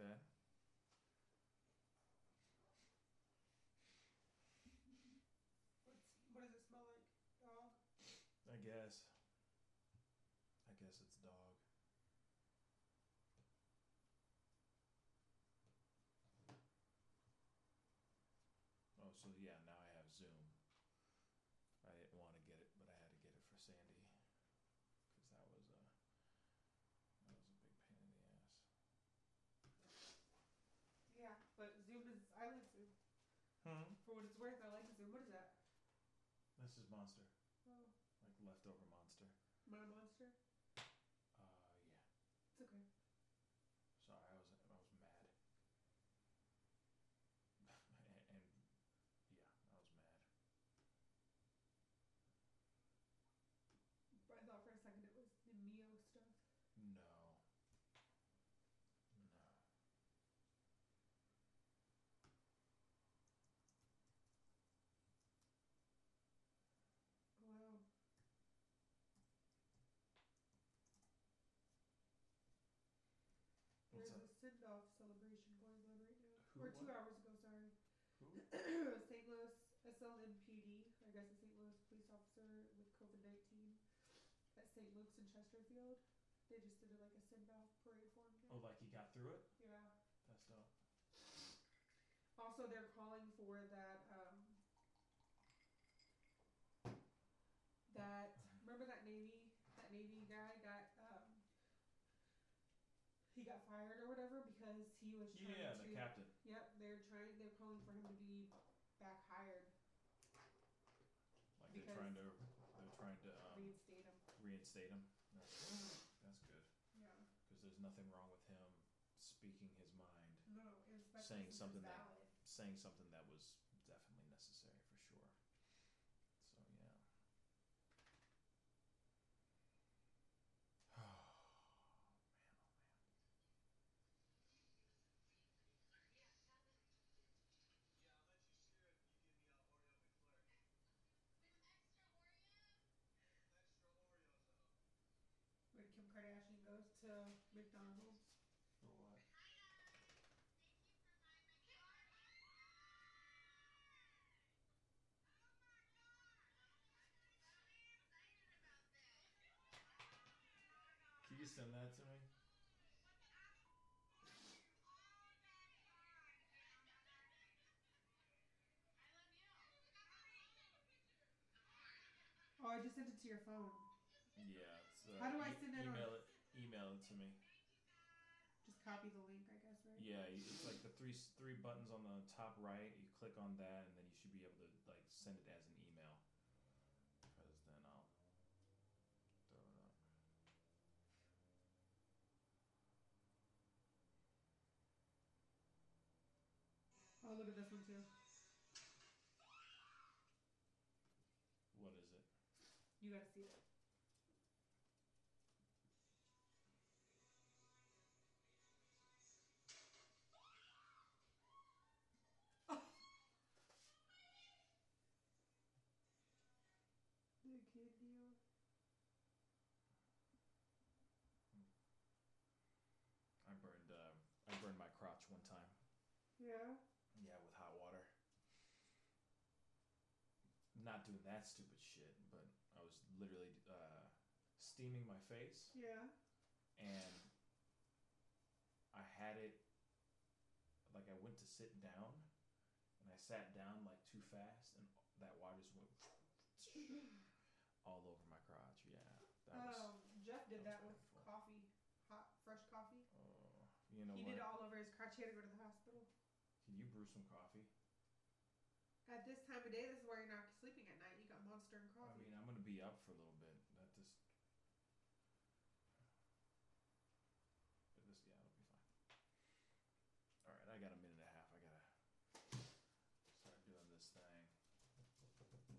bad. What's, what does it smell like? Dog? I guess. I guess it's dog. Oh, so yeah, now I have Zoom. I didn't want to get it, but I had to get it for Sandy. Because that was a. That was a big pain in the ass. Yeah, but Zoom is, I like Zoom. Hmm? For what it's worth, I like Zoom. What is that? This is Monster. Oh, Like leftover Monster. my monster? Uh, yeah. It's okay. Sorry, I was I was mad. and, and yeah, I was mad. I thought for a second it was the Mio stuff. No. Wow. What's There's up? a send off celebration going on right now. Who or two won? hours ago, sorry. Who? St. Louis SLMPD, I guess a St. Louis police officer with COVID 19 at St. Luke's in Chesterfield. They just did a, like a send off parade for him. Oh, like he got through it? Yeah. That's dope. Also, they're calling for that. Um, that remember that Navy that Navy guy got um, he got fired or whatever because he was trying Yeah, to. the captain. Yep, they're trying. They're calling for him to be back hired, Because- they're trying to they're trying to um, reinstate him. reinstate him. That's, that's good Yeah. because there's nothing wrong with him speaking his mind, No, especially Saying since something that- valid. saying something that was definitely necessary for sure. So yeah. Oh man, oh man. Yeah, I'll let you share it if you give me a Oreo McFlurry. Extra Oreos though. When Kim Kardashian goes to McDonald's. For what? Can you send that to me? Oh, I just sent it to your phone. Yeah. It's, uh, How do I send it on- email it? Email it to me. Just copy the link, I guess, right? Yeah, it's like the three three buttons on the top right. You click on that, and then you should be able to like send it as an email. Because then I'll throw it up. Oh, look at this one too. What is it? You gotta see it. The kid deal. I burned uh, I burned my crotch one time. Yeah. Yeah, with hot water. Not doing that stupid shit, but I was literally uh, steaming my face, Yeah. and I had it. Like I went to sit down, and I sat down like too fast, and that water just went all over my crotch. Yeah, that was. Um, Jeff did that that with painful. coffee, hot, fresh coffee. Oh, you know he what? did it all over his crotch. He had to go to the hospital. Can you brew some coffee? At this time of day, this is why you're not sleeping at night. You got monster and I coffee. mean, I'm gonna up for a little bit. That just. But this, yeah, it'll be fine. All right, I got a minute and a half. I gotta start doing this thing. So, so, so.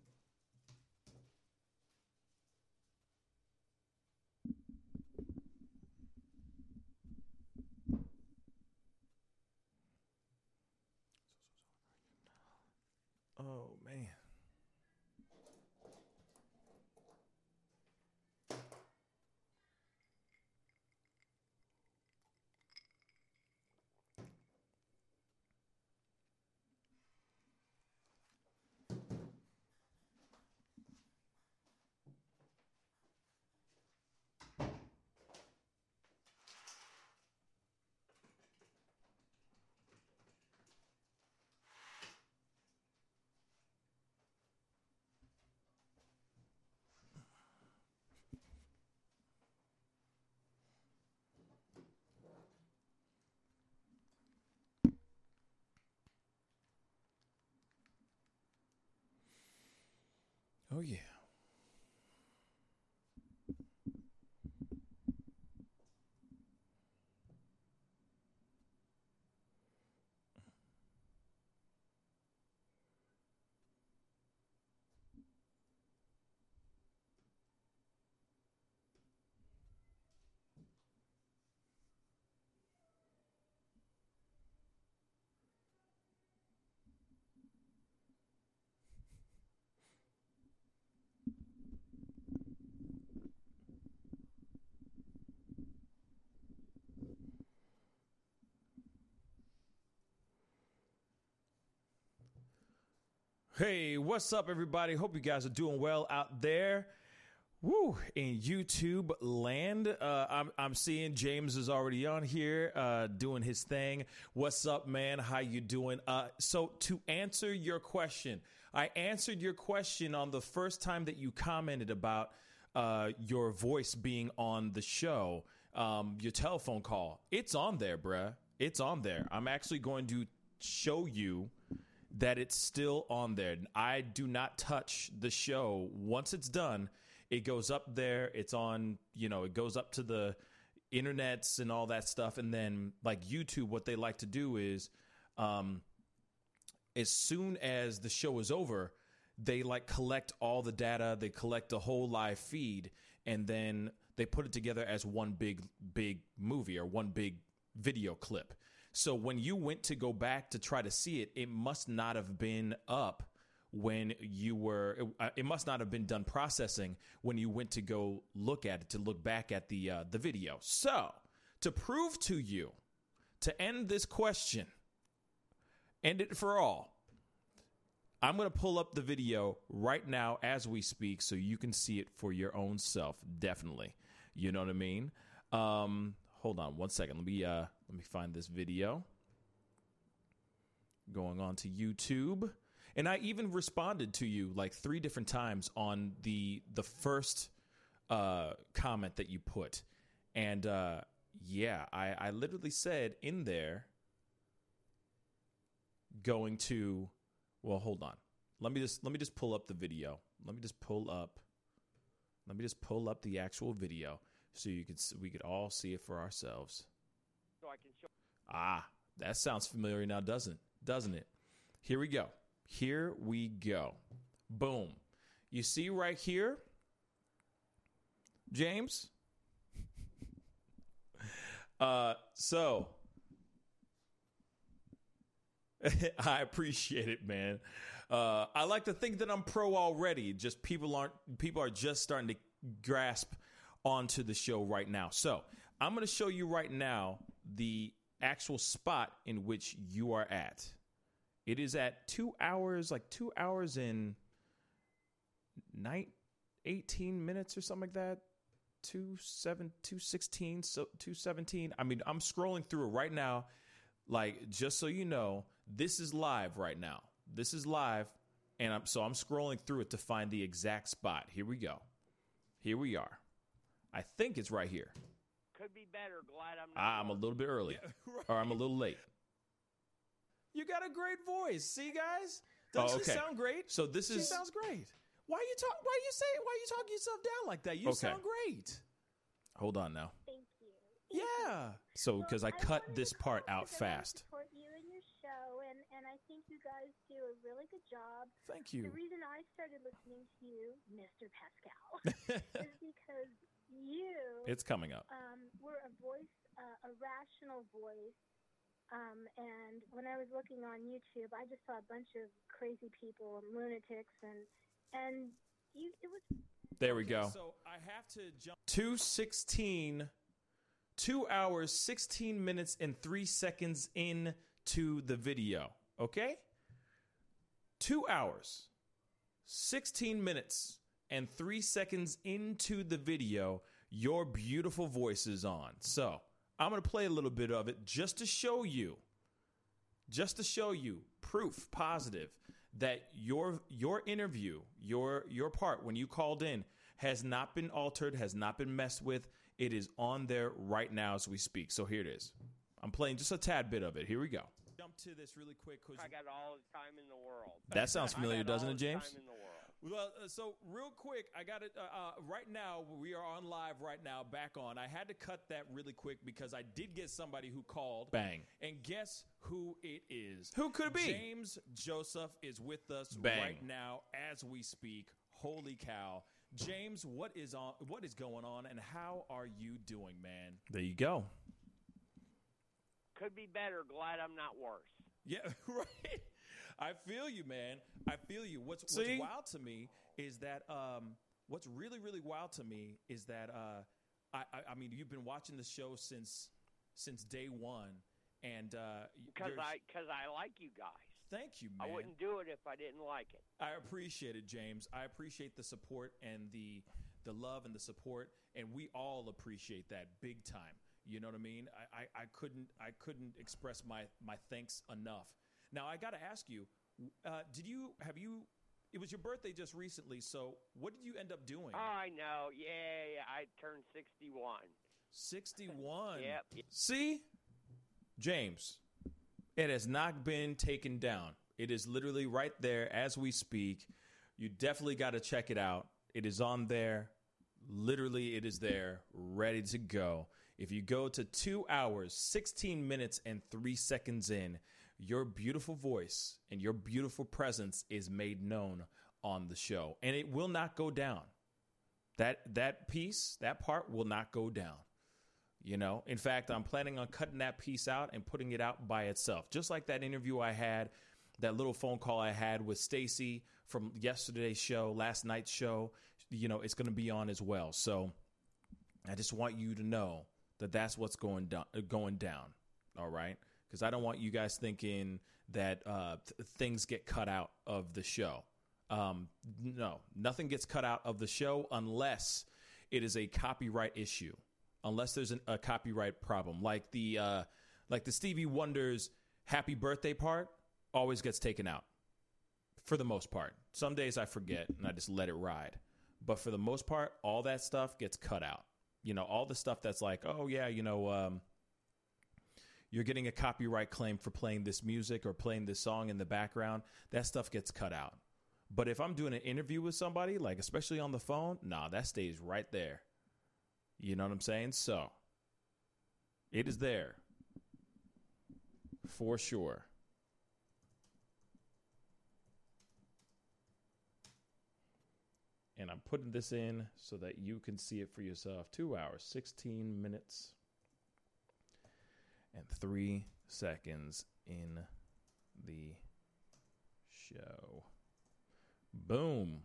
Oh man. Oh yeah. Hey, what's up, everybody? Hope you guys are doing well out there. Woo! In YouTube land, uh, I'm I'm seeing James is already on here, uh, doing his thing. What's up, man? How you doing? Uh, so to answer your question, I answered your question on the first time that you commented about uh, your voice being on the show, um, your telephone call. It's on there, bruh. It's on there. I'm actually going to show you that it's still on there. I do not touch the show. Once it's done, it goes up there. It's on, you know, it goes up to the internets and all that stuff. And then, like YouTube, what they like to do is, um, as soon as the show is over, they like collect all the data, they collect the whole live feed, and then they put it together as one big, big movie or one big video clip. So when you went to go back to try to see it, it must not have been up when you were it, it must not have been done processing when you went to go look at it to look back at the uh, the video. So, to prove to you to end this question, end it for all. I'm going to pull up the video right now as we speak so you can see it for your own self. Definitely. You know what I mean? Um, hold on one second. Let me uh let me find this video. Going on to YouTube. And I even responded to you like three different times on the the first uh comment that you put. And uh yeah, I, I literally said in there going to well hold on. Let me just let me just pull up the video. Let me just pull up let me just pull up the actual video so you could we could all see it for ourselves. So I can show. Ah, that sounds familiar now, doesn't doesn't it? Here we go. Here we go. Boom. You see right here, James. uh, so I appreciate it, man. Uh, I like to think that I'm pro already. Just people aren't people are just starting to grasp onto the show right now. So I'm going to show you right now the actual spot in which you are at. It is at two hours, like two hours in night, 18 minutes or something like that. Two seven, two sixteen, so two seventeen. I mean, I'm scrolling through it right now. Like, just so you know, this is live right now. This is live, and I'm so I'm scrolling through it to find the exact spot. Here we go. Here we are. I think it's right here. Could be better. Glad I'm. Not Ah, I'm a little bit early, or I'm a little late. You got a great voice. See, guys? Oh, Doesn't okay. she sound great? So this She is sounds great. Why are you talk? Why are you say? Why are you talk yourself down like that? You Okay. sound great. hold on now. Thank you. Yeah. So Well, because I cut this part out because I fast. Support you and your show, and and I think you guys do a really good job. Thank you. The you. reason I started listening to you, Mr. Pascal, is because you It's coming up. um, were a voice, uh, a rational voice. Um, and when I was looking on YouTube, I just saw a bunch of crazy people and lunatics, and and you, it was There we go. So I have to jump. 216 2 hours 16 minutes and 3 seconds into the video okay 2 hours 16 minutes and 3 seconds into the video your beautiful voice is on. So i'm going to play a little bit of it just to show you just to show you proof positive that your your interview your your part when you called in has not been altered has not been messed with. It is on there right now as we speak. So here it is. I'm playing just a tad bit of it. Here we go. Jump to this really quick. 'cause I got all the time in the world. that sounds familiar doesn't all it the james Time in the world. Well, uh, so real quick, I got it. Uh, uh, right now, we are on live right now, back on. I had to cut that really quick because I did get somebody who called. Bang. And guess who it is? Who could it be? James Joseph is with us Bang. right now as we speak. Holy cow. James, what is on what is going on and how are you doing, man? There you go. Could be better. Glad I'm not worse. Yeah, right. I feel you, man. I feel you. What's, what's wild to me is that um, what's really, really wild to me is that uh, I, I, I mean, you've been watching the show since since day one, and uh, Because you're- I, cause I like you guys. thank you, man. I wouldn't do it if I didn't like it. I appreciate it, James. I appreciate the support and the the love and the support, and we all appreciate that big time. You know what I mean? I, I, I couldn't I couldn't express my my thanks enough. Now I got to ask you, uh, did you have you? It was your birthday just recently, so what did you end up doing? Oh, I know. Yeah, yeah. I turned 61. Sixty one. Yep. See, James, it has not been taken down. It is literally right there as we speak. You definitely got to check it out. It is on there. Literally, it is there, ready to go. If you go to two hours, 16 minutes, and three seconds in, your beautiful voice and your beautiful presence is made known on the show. And it will not go down. That that piece, that part will not go down. You know, in fact, I'm planning on cutting that piece out and putting it out by itself. Just like that interview I had, that little phone call I had with Stacy from yesterday's show, last night's show, you know, it's going to be on as well. So I just want you to know that that's what's going down, going down. All right. Because I don't want you guys thinking that uh, th- things get cut out of the show. Um, no, nothing gets cut out of the show unless it is a copyright issue unless there's an, a copyright problem. Like the uh, like the Stevie Wonder's "Happy Birthday" part always gets taken out for the most part. Some days I forget and I just let it ride, but for the most part, all that stuff gets cut out. You know, all the stuff that's like, oh yeah, you know, um, you're getting a copyright claim for playing this music or playing this song in the background. That stuff gets cut out. But if I'm doing an interview with somebody, like especially on the phone, nah, that stays right there. You know what I'm saying? So it is there for sure. And I'm putting this in so that you can see it for yourself. Two hours, 16 minutes, and three seconds in the show. Boom.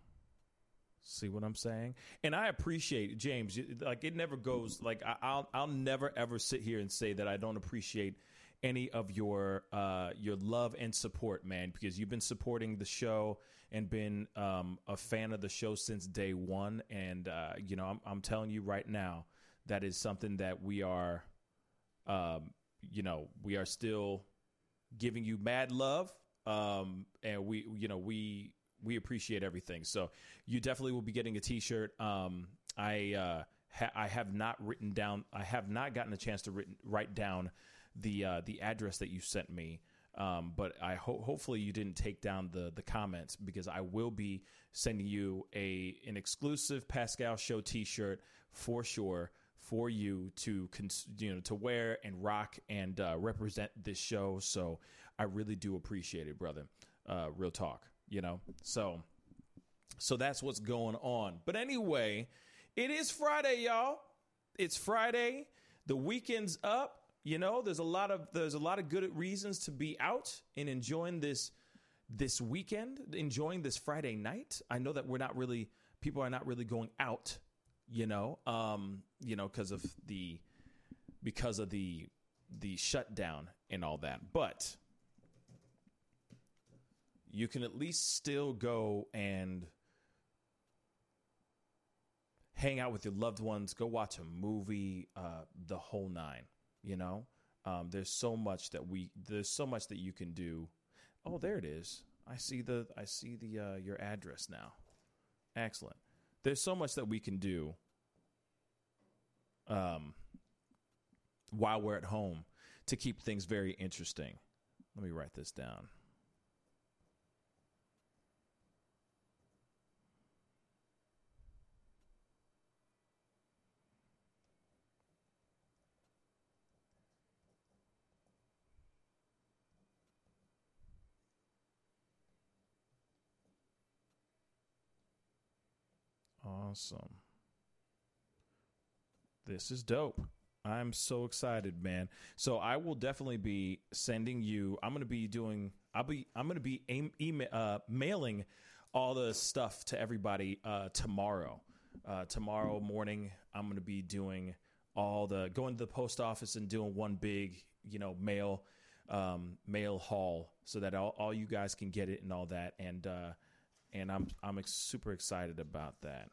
See what I'm saying? And I appreciate James. Like it never goes. Like I, I'll I'll never ever sit here and say that I don't appreciate any of your uh your love and support, man. Because you've been supporting the show and been um a fan of the show since day one. And uh, you know, I'm I'm telling you right now, that is something that we are, um, you know, we are still giving you mad love. Um, and we, you know, we we appreciate everything. So you definitely will be getting a T-shirt. Um, I uh, ha- I have not written down. I have not gotten a chance to written, write down the uh, the address that you sent me. Um, but I ho- hopefully you didn't take down the the comments because I will be sending you a an exclusive Pascal Show T-shirt for sure for you to cons- you know to wear and rock and uh, represent this show. So I really do appreciate it, brother. Uh, real talk, you know. So so that's what's going on. But anyway, it is Friday, y'all. It's Friday. The weekend's up. You know, there's a lot of there's a lot of good reasons to be out and enjoying this this weekend, enjoying this Friday night. I know that we're not really people are not really going out, you know, um, you know, because of the because of the the shutdown and all that. But you can at least still go and hang out with your loved ones, go watch a movie, uh, the whole nine. You know, um, there's so much that we there's so much that you can do. Oh, there it is. I see the I see the uh, your address now. Excellent. There's so much that we can do. Um, while we're at home to keep things very interesting. Let me write this down. Awesome. This is dope. I'm so excited, man. So I will definitely be sending you. I'm going to be doing. I'll be. I'm going to be aim, email, uh, mailing all the stuff to everybody uh, tomorrow. Uh, tomorrow morning, I'm going to be doing all the going to the post office and doing one big, you know, mail um, mail haul so that all, all you guys can get it and all that. And uh, and I'm I'm super excited about that.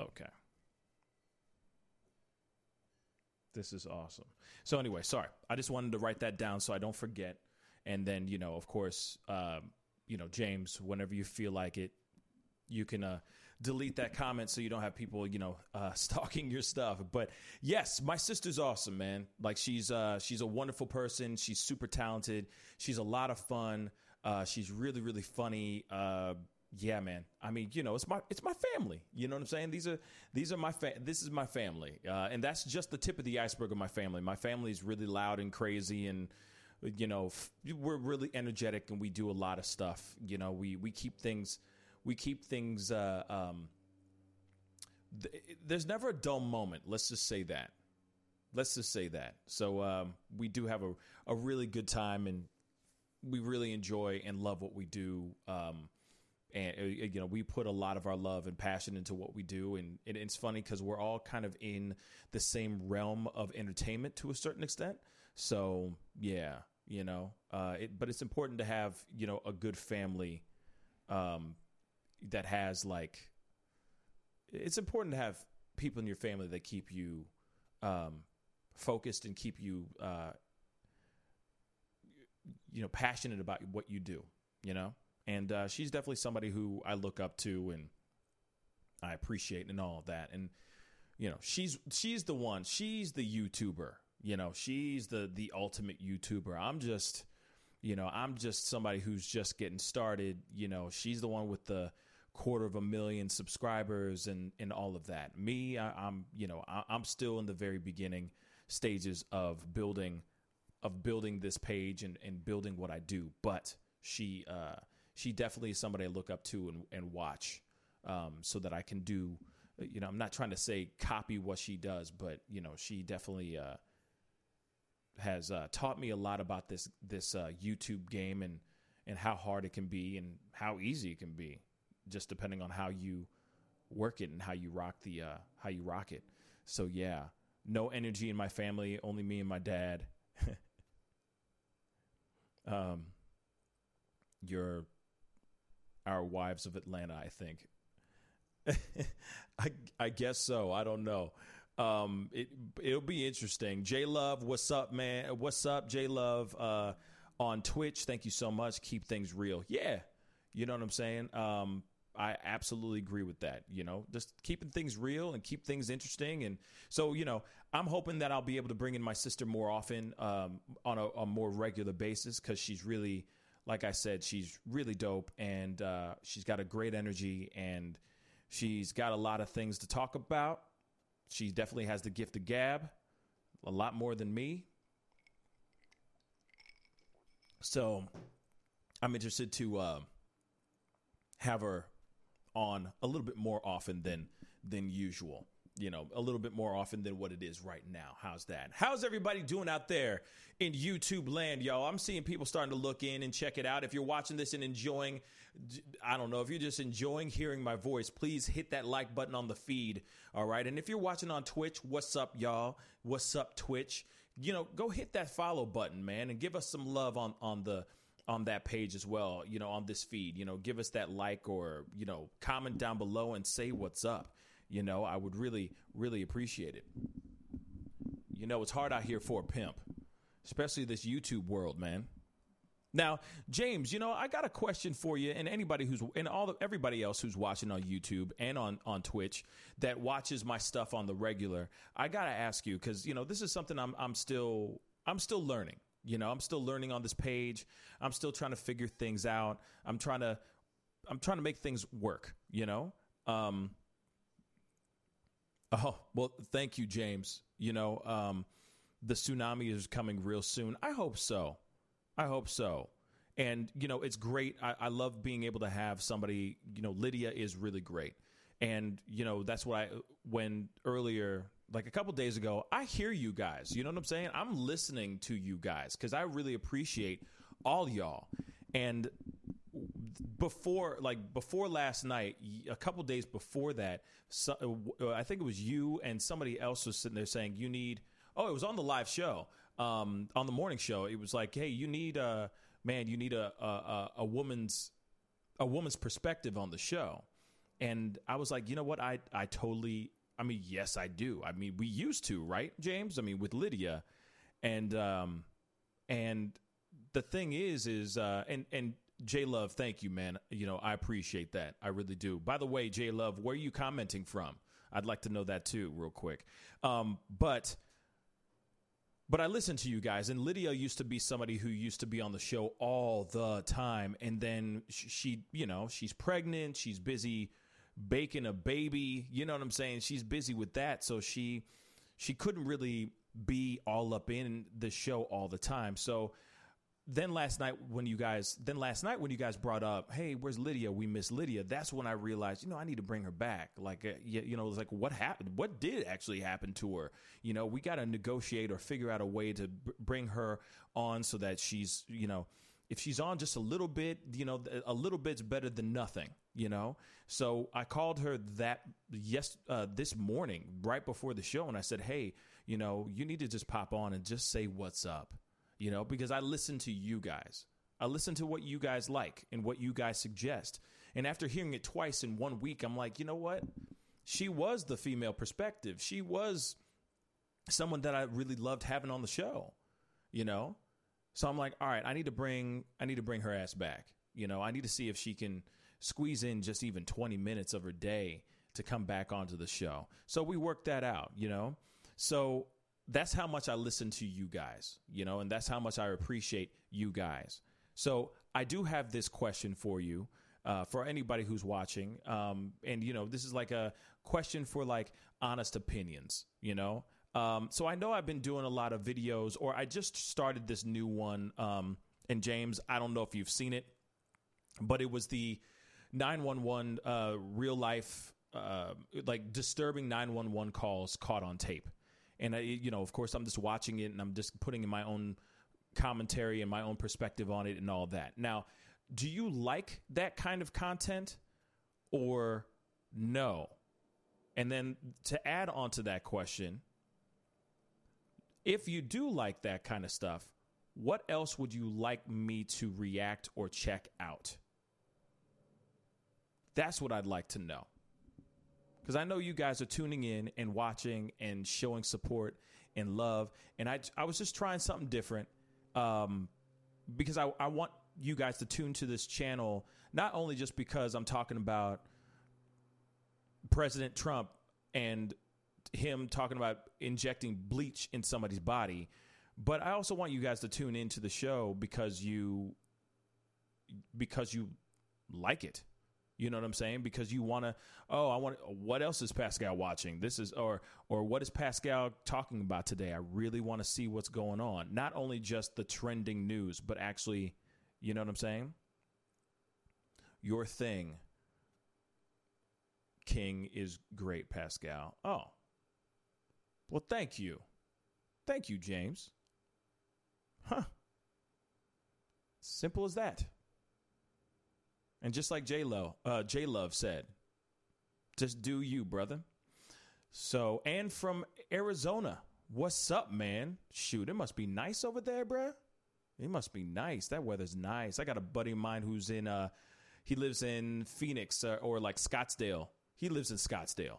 Okay. This is awesome. So anyway, sorry. I just wanted to write that down so I don't forget. And then, you know, of course, um, you know, James, whenever you feel like it, you can uh, delete that comment so you don't have people, you know, uh, stalking your stuff. But yes, my sister's awesome, man. Like she's uh, she's a wonderful person. She's super talented. She's a lot of fun. Uh, she's really really funny. Yeah, man. I mean, you know, it's my it's my family. You know what I'm saying? These are these are my fa- this is my family, uh, and that's just the tip of the iceberg of my family. My family is really loud and crazy, and you know, f- we're really energetic, and we do a lot of stuff. You know, we we keep things we keep things. Uh, um, th- there's never a dull moment. Let's just say that. Let's just say that. So um, we do have a a really good time, and we really enjoy and love what we do. Um, and uh, you know we put a lot of our love and passion into what we do. And, it's funny because we're all kind of in the same realm of entertainment to a certain extent. So yeah you know uh, it, but it's important to have you know a good family um, that has like it's important to have people in your family that keep you um, focused and keep you uh, you know passionate about what you do you know and uh, she's definitely somebody who I look up to and I appreciate and all of that. And you know, she's she's the one. She's the YouTuber. You know, she's the the ultimate YouTuber. I'm just, you know, I'm just somebody who's just getting started. You know, she's the one with the quarter of a million subscribers and and all of that. Me, I, am you know, I, I'm still in the very beginning stages of building of building this page and and building what I do. But she. uh she definitely is somebody I look up to and, and watch um, so that I can do, you know, I'm not trying to say copy what she does, but, you know, she definitely uh, has uh, taught me a lot about this, this uh, YouTube game and, and how hard it can be and how easy it can be, just depending on how you work it and how you rock the, uh, how you rock it. So yeah, no energy in my family, only me and my dad. um, your our wives of Atlanta, I think. I I guess so. I don't know. Um, it it'll be interesting. J Love, what's up, man? What's up, J Love? Uh, on Twitch, thank you so much. Keep things real. Yeah, you know what I'm saying. Um, I absolutely agree with that. You know, just keeping things real and keep things interesting. And so, you know, I'm hoping that I'll be able to bring in my sister more often, um, on a, a more regular basis because she's really like I said, she's really dope and uh, she's got a great energy and she's got a lot of things to talk about. She definitely has the gift of gab, a lot more than me. So I'm interested to uh, have her on a little bit more often than than usual you know, a little bit more often than what it is right now. How's that? How's everybody doing out there in YouTube land, y'all? I'm seeing people starting to look in and check it out. If you're watching this and enjoying, I don't know, if you're just enjoying hearing my voice, please hit that like button on the feed. All right. And if you're watching on Twitch, what's up, y'all? What's up, Twitch? You know, go hit that follow button, man, and give us some love on, on the, on that page as well, you know, on this feed. You know, give us that like or, you know, comment down below and say what's up you know, I would really, really appreciate it. You know, it's hard out here for a pimp, especially this YouTube world, man. Now, James, you know, I got a question for you, and anybody who's and all the, everybody else who's watching on YouTube and on on Twitch that watches my stuff on the regular. I got to ask you because you know this is something I'm I'm still I'm still learning. You know, I'm still learning on this page. I'm still trying to figure things out. I'm trying to I'm trying to make things work. You know, um, Oh, well, thank you, James. You know, um, the tsunami is coming real soon. I hope so. I hope so. And, you know, it's great. I, I love being able to have somebody, you know, Lydia is really great. And, you know, that's what I, when earlier, like a couple days ago, I hear you guys. You know what I'm saying? I'm listening to you guys because I really appreciate all y'all. And before like before last night a couple days before that so, uh, i think it was you and somebody else was sitting there saying you need oh it was on the live show um, on the morning show. It was like hey you need a man you need a, a a woman's a woman's perspective on the show. And i was like you know what? I i totally i mean yes i do. I mean we used to right james? I mean with lydia. And um and the thing is is uh and and J Love, thank you, man. You know, I appreciate that. I really do. By the way, J Love, where are you commenting from? I'd like to know that too, real quick. Um, but but I listen to you guys, and Lydia used to be somebody who used to be on the show all the time, and then she you know, she's pregnant, she's busy baking a baby. You know what I'm saying? She's busy with that, so she she couldn't really be all up in the show all the time. So then last night when you guys then last night when you guys brought up hey where's lydia? We miss lydia. That's when i realized you know i need to bring her back. Like uh, you, you know it's like what happened? What did actually happen to her? You know we got to negotiate or figure out a way to b- bring her on so that she's you know if she's on just a little bit you know a little bit's better than nothing you know? So i called her that yes uh, this morning right before the show and i said hey you know you need to just pop on and just say what's up you know, because I listen to you guys. I listen to what you guys like and what you guys suggest. And after hearing it twice in one week, I'm like, you know what? She was the female perspective. She was someone that I really loved having on the show, you know? So I'm like, all right, I need to bring I need to bring her ass back. You know, I need to see if she can squeeze in just even 20 minutes of her day to come back onto the show. So we worked that out, you know? So that's how much I listen to you guys, you know, and that's how much I appreciate you guys. So I do have this question for you, uh, for anybody who's watching. Um, and, you know, this is like a question for like honest opinions, you know? Um, so I know I've been doing a lot of videos, or I just started this new one. Um, and James, I don't know if you've seen it, but it was the 911 uh, real life, uh, like disturbing 911 calls caught on tape and I, you know, of course, I'm just watching it and I'm just putting in my own commentary and my own perspective on it and all that. Now, do you like that kind of content or no? And then to add on to that question, if you do like that kind of stuff, what else would you like me to react or check out? That's what I'd like to know because I know you guys are tuning in and watching and showing support and love. And I, I was just trying something different um, because I, I want you guys to tune to this channel, not only just because I'm talking about President Trump and him talking about injecting bleach in somebody's body, but I also want you guys to tune into the show because you because you like it you know what I'm saying? Because you want to, oh, I want. What else is Pascal watching? This is, or or what is Pascal talking about today? I really want to see what's going on. Not only just the trending news, but actually, you know what I'm saying? Your thing, King, is great, Pascal. Oh, well, thank you, thank you, James. Huh? Simple as that. And just like J Lo, uh, J Love said, just do you, brother. So, and from Arizona, what's up, man? Shoot, it must be nice over there, bruh. It must be nice. That weather's nice. I got a buddy of mine who's in, uh, he lives in Phoenix uh, or like Scottsdale. He lives in Scottsdale.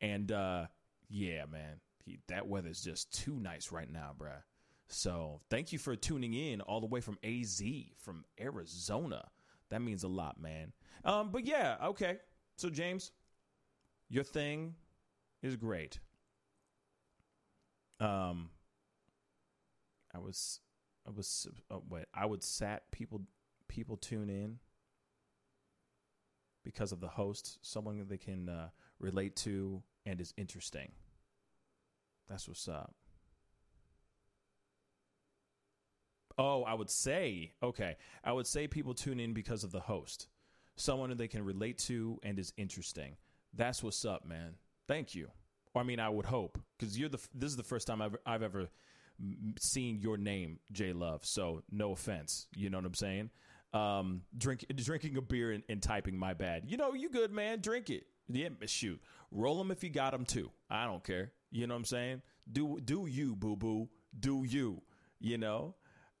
And, uh, yeah, man, he, that weather's just too nice right now, bruh. So, thank you for tuning in all the way from AZ, from Arizona. That means a lot, man. Um, but yeah, okay. So James, your thing is great. Um, I was, I was, oh, wait, I would sat people, people tune in because of the host, someone they can uh, relate to and is interesting. That's what's up. Oh, I would say, okay. I would say people tune in because of the host. Someone that they can relate to and is interesting. That's what's up, man. Thank you. Or I mean, I would hope because you're the. This is the first time I've I've ever seen your name, J Love. So no offense. You know what I'm saying? Um, drink drinking a beer and, and typing. My bad. You know, you good, man. Drink it. Yeah, shoot. Roll them if you got them too. I don't care. You know what I'm saying? Do do you, boo boo? Do you? You know.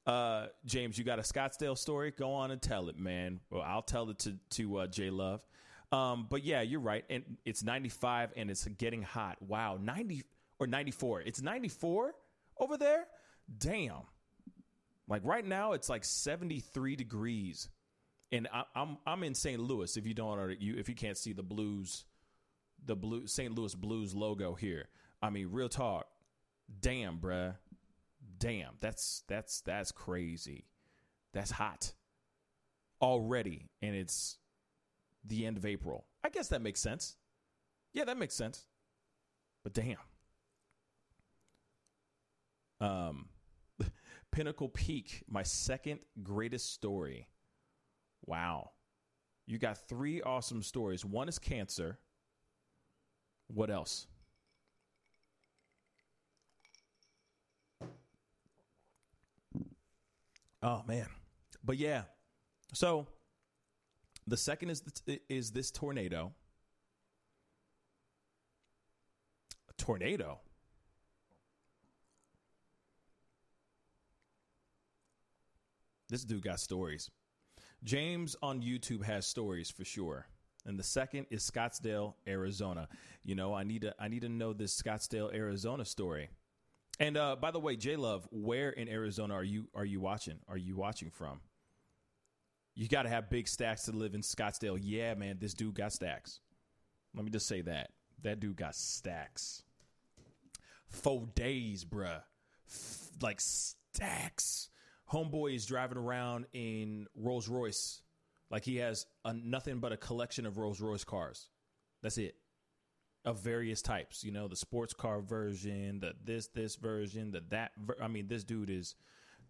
Uh, James, you got a Scottsdale story? Go on and tell it, man. Well, I'll tell it to to uh, J Love. Um, but yeah, you're right. And it's 95 and it's getting hot. Wow, 90 or 94. It's 94 over there. Damn. Like right now, it's like 73 degrees, and I, I'm I'm in St. Louis. If you don't you if you can't see the Blues, the blue St. Louis Blues logo here. I mean, real talk. Damn, bruh. Damn, that's that's that's crazy. That's hot already, and it's the end of April. I guess that makes sense. Yeah, that makes sense. But damn. Um, Pinnacle Peak, my second greatest story. Wow. You got three awesome stories. One is cancer. What else? Oh man. But yeah. So the second is is this tornado. A tornado. This dude got stories. James on YouTube has stories for sure. And the second is Scottsdale, Arizona. You know, I need to I need to know this Scottsdale, Arizona story. And uh, by the way, J Love, where in Arizona are you are you watching? Are you watching from? You got to have big stacks to live in Scottsdale. Yeah, man, this dude got stacks. Let me just say that. That dude got stacks. Four days, bruh. Like stacks. Homeboy is driving around in Rolls Royce. Like he has a, nothing but a collection of Rolls Royce cars. That's it. Of various types, you know, the sports car version, the this this version, the that. Ver- I mean, this dude is,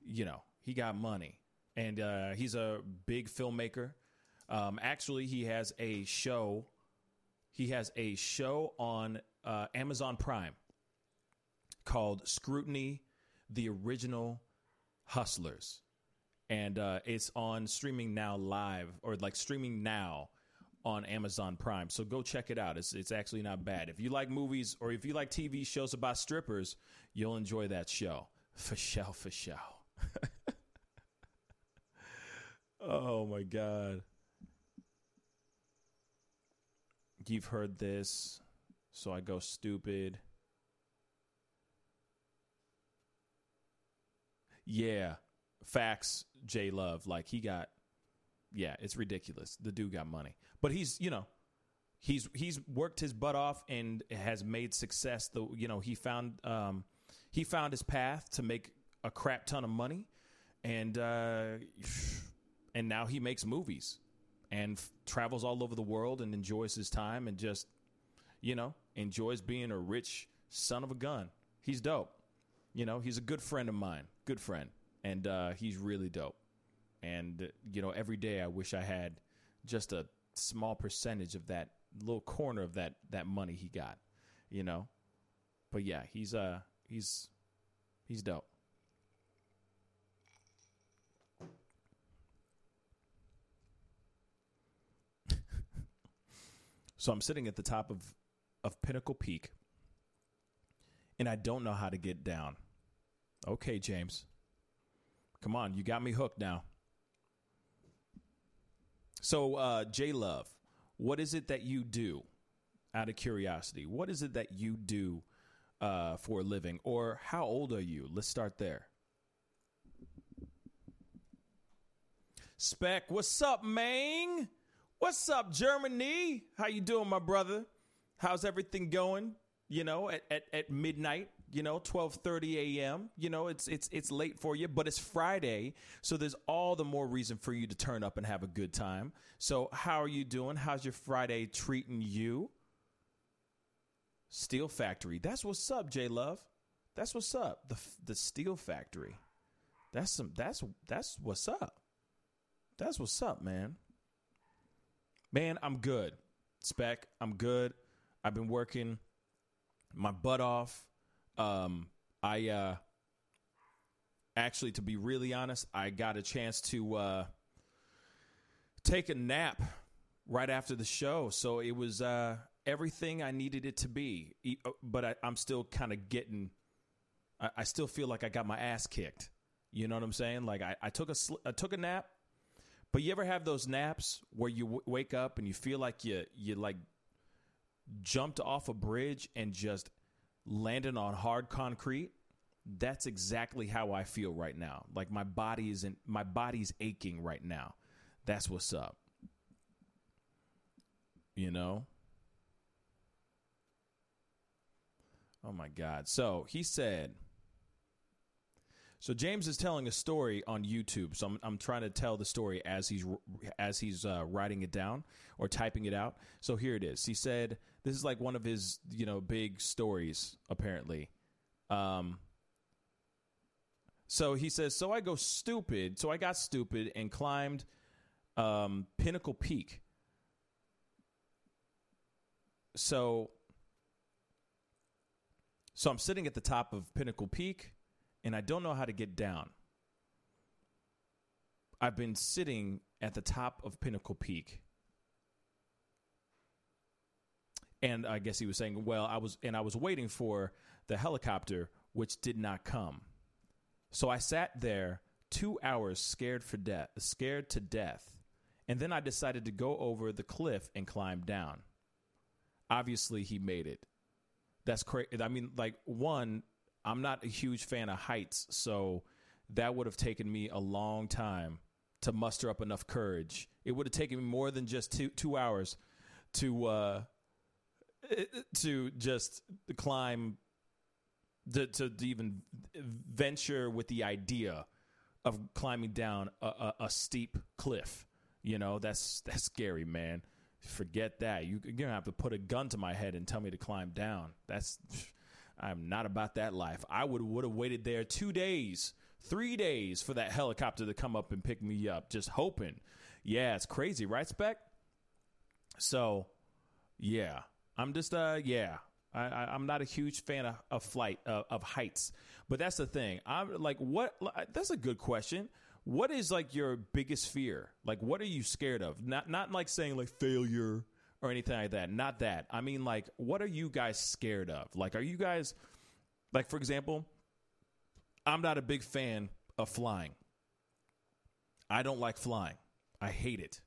you know, he got money, and uh, he's a big filmmaker. Um, actually, he has a show. He has a show on uh, Amazon Prime called Scrutiny: The Original Hustlers, and uh, it's on streaming now live or like streaming now on Amazon Prime. So go check it out. It's it's actually not bad. If you like movies or if you like TV shows about strippers, you'll enjoy that show. For sure, for sure. oh my god. You've heard this, so I go stupid. Yeah, facts. J Love, like he got, yeah, it's ridiculous. The dude got money, but he's you know, he's he's worked his butt off and has made success. The you know he found um he found his path to make a crap ton of money, and uh, and now he makes movies and f- travels all over the world and enjoys his time and just you know enjoys being a rich son of a gun. He's dope. You know, he's a good friend of mine, good friend, and uh, he's really dope. And uh, you know, every day I wish I had just a small percentage of that little corner of that that money he got. You know, but yeah, he's uh he's he's dope. so I'm sitting at the top of of Pinnacle Peak, and I don't know how to get down. Okay, James. Come on, you got me hooked now. So, uh, J Love, what is it that you do out of curiosity? What is it that you do uh, for a living? Or how old are you? Let's start there. Spec, what's up, man? What's up, Germany? How you doing, my brother? How's everything going? You know, at, at, at midnight, you know, 12:30 a.m. You know, it's it's it's late for you, but it's Friday, so there's all the more reason for you to turn up and have a good time. So, how are you doing? How's your Friday treating you? Steel Factory. That's what's up, J Love. That's what's up. The the Steel Factory. That's some. That's that's what's up. That's what's up, man. Man, I'm good. Spec, I'm good. I've been working my butt off. Um, I uh, actually, to be really honest, I got a chance to uh, take a nap right after the show, so it was uh, everything I needed it to be. Uh, But I, I'm still kind of getting. I, I still feel like I got my ass kicked. You know what I'm saying? Like I, I took a sl- I took a nap, but you ever have those naps where you w- wake up and you feel like you you like jumped off a bridge and just landed on hard concrete? That's exactly how I feel right now. Like my body is in my body's aching right now. That's what's up. You know? Oh my god. So, he said so James is telling a story on YouTube. So I'm, I'm trying to tell the story as he's as he's uh, writing it down or typing it out. So here it is. He said this is like one of his you know big stories apparently. Um. So he says, so I go stupid. So I got stupid and climbed um, Pinnacle Peak. So, so I'm sitting at the top of Pinnacle Peak and I don't know how to get down. I've been sitting at the top of Pinnacle Peak. And I guess he was saying, well, I was and I was waiting for the helicopter which did not come. So I sat there 2 hours scared for death, scared to death. And then I decided to go over the cliff and climb down. Obviously, he made it. That's crazy. I mean, like one, I'm not a huge fan of heights, so that would have taken me a long time to muster up enough courage. It would have taken me more than just two two hours to uh, to just climb to, to even venture with the idea of climbing down a, a, a steep cliff. You know, that's that's scary, man. Forget that. You, you're gonna have to put a gun to my head and tell me to climb down. That's I'm not about that life. I would would have waited there two days, three days for that helicopter to come up and pick me up, just hoping. Yeah, it's crazy, right, Spec? So, yeah, I'm just uh, yeah, I, I'm not a huge fan of, of flight uh, of heights, but that's the thing. I'm like, what? That's a good question. What is like your biggest fear? Like, what are you scared of? Not not like saying like failure or anything like that. Not that. I mean, like, what are you guys scared of? Like, are you guys, like, for example, I'm not a big fan of flying. I don't like flying. I hate it.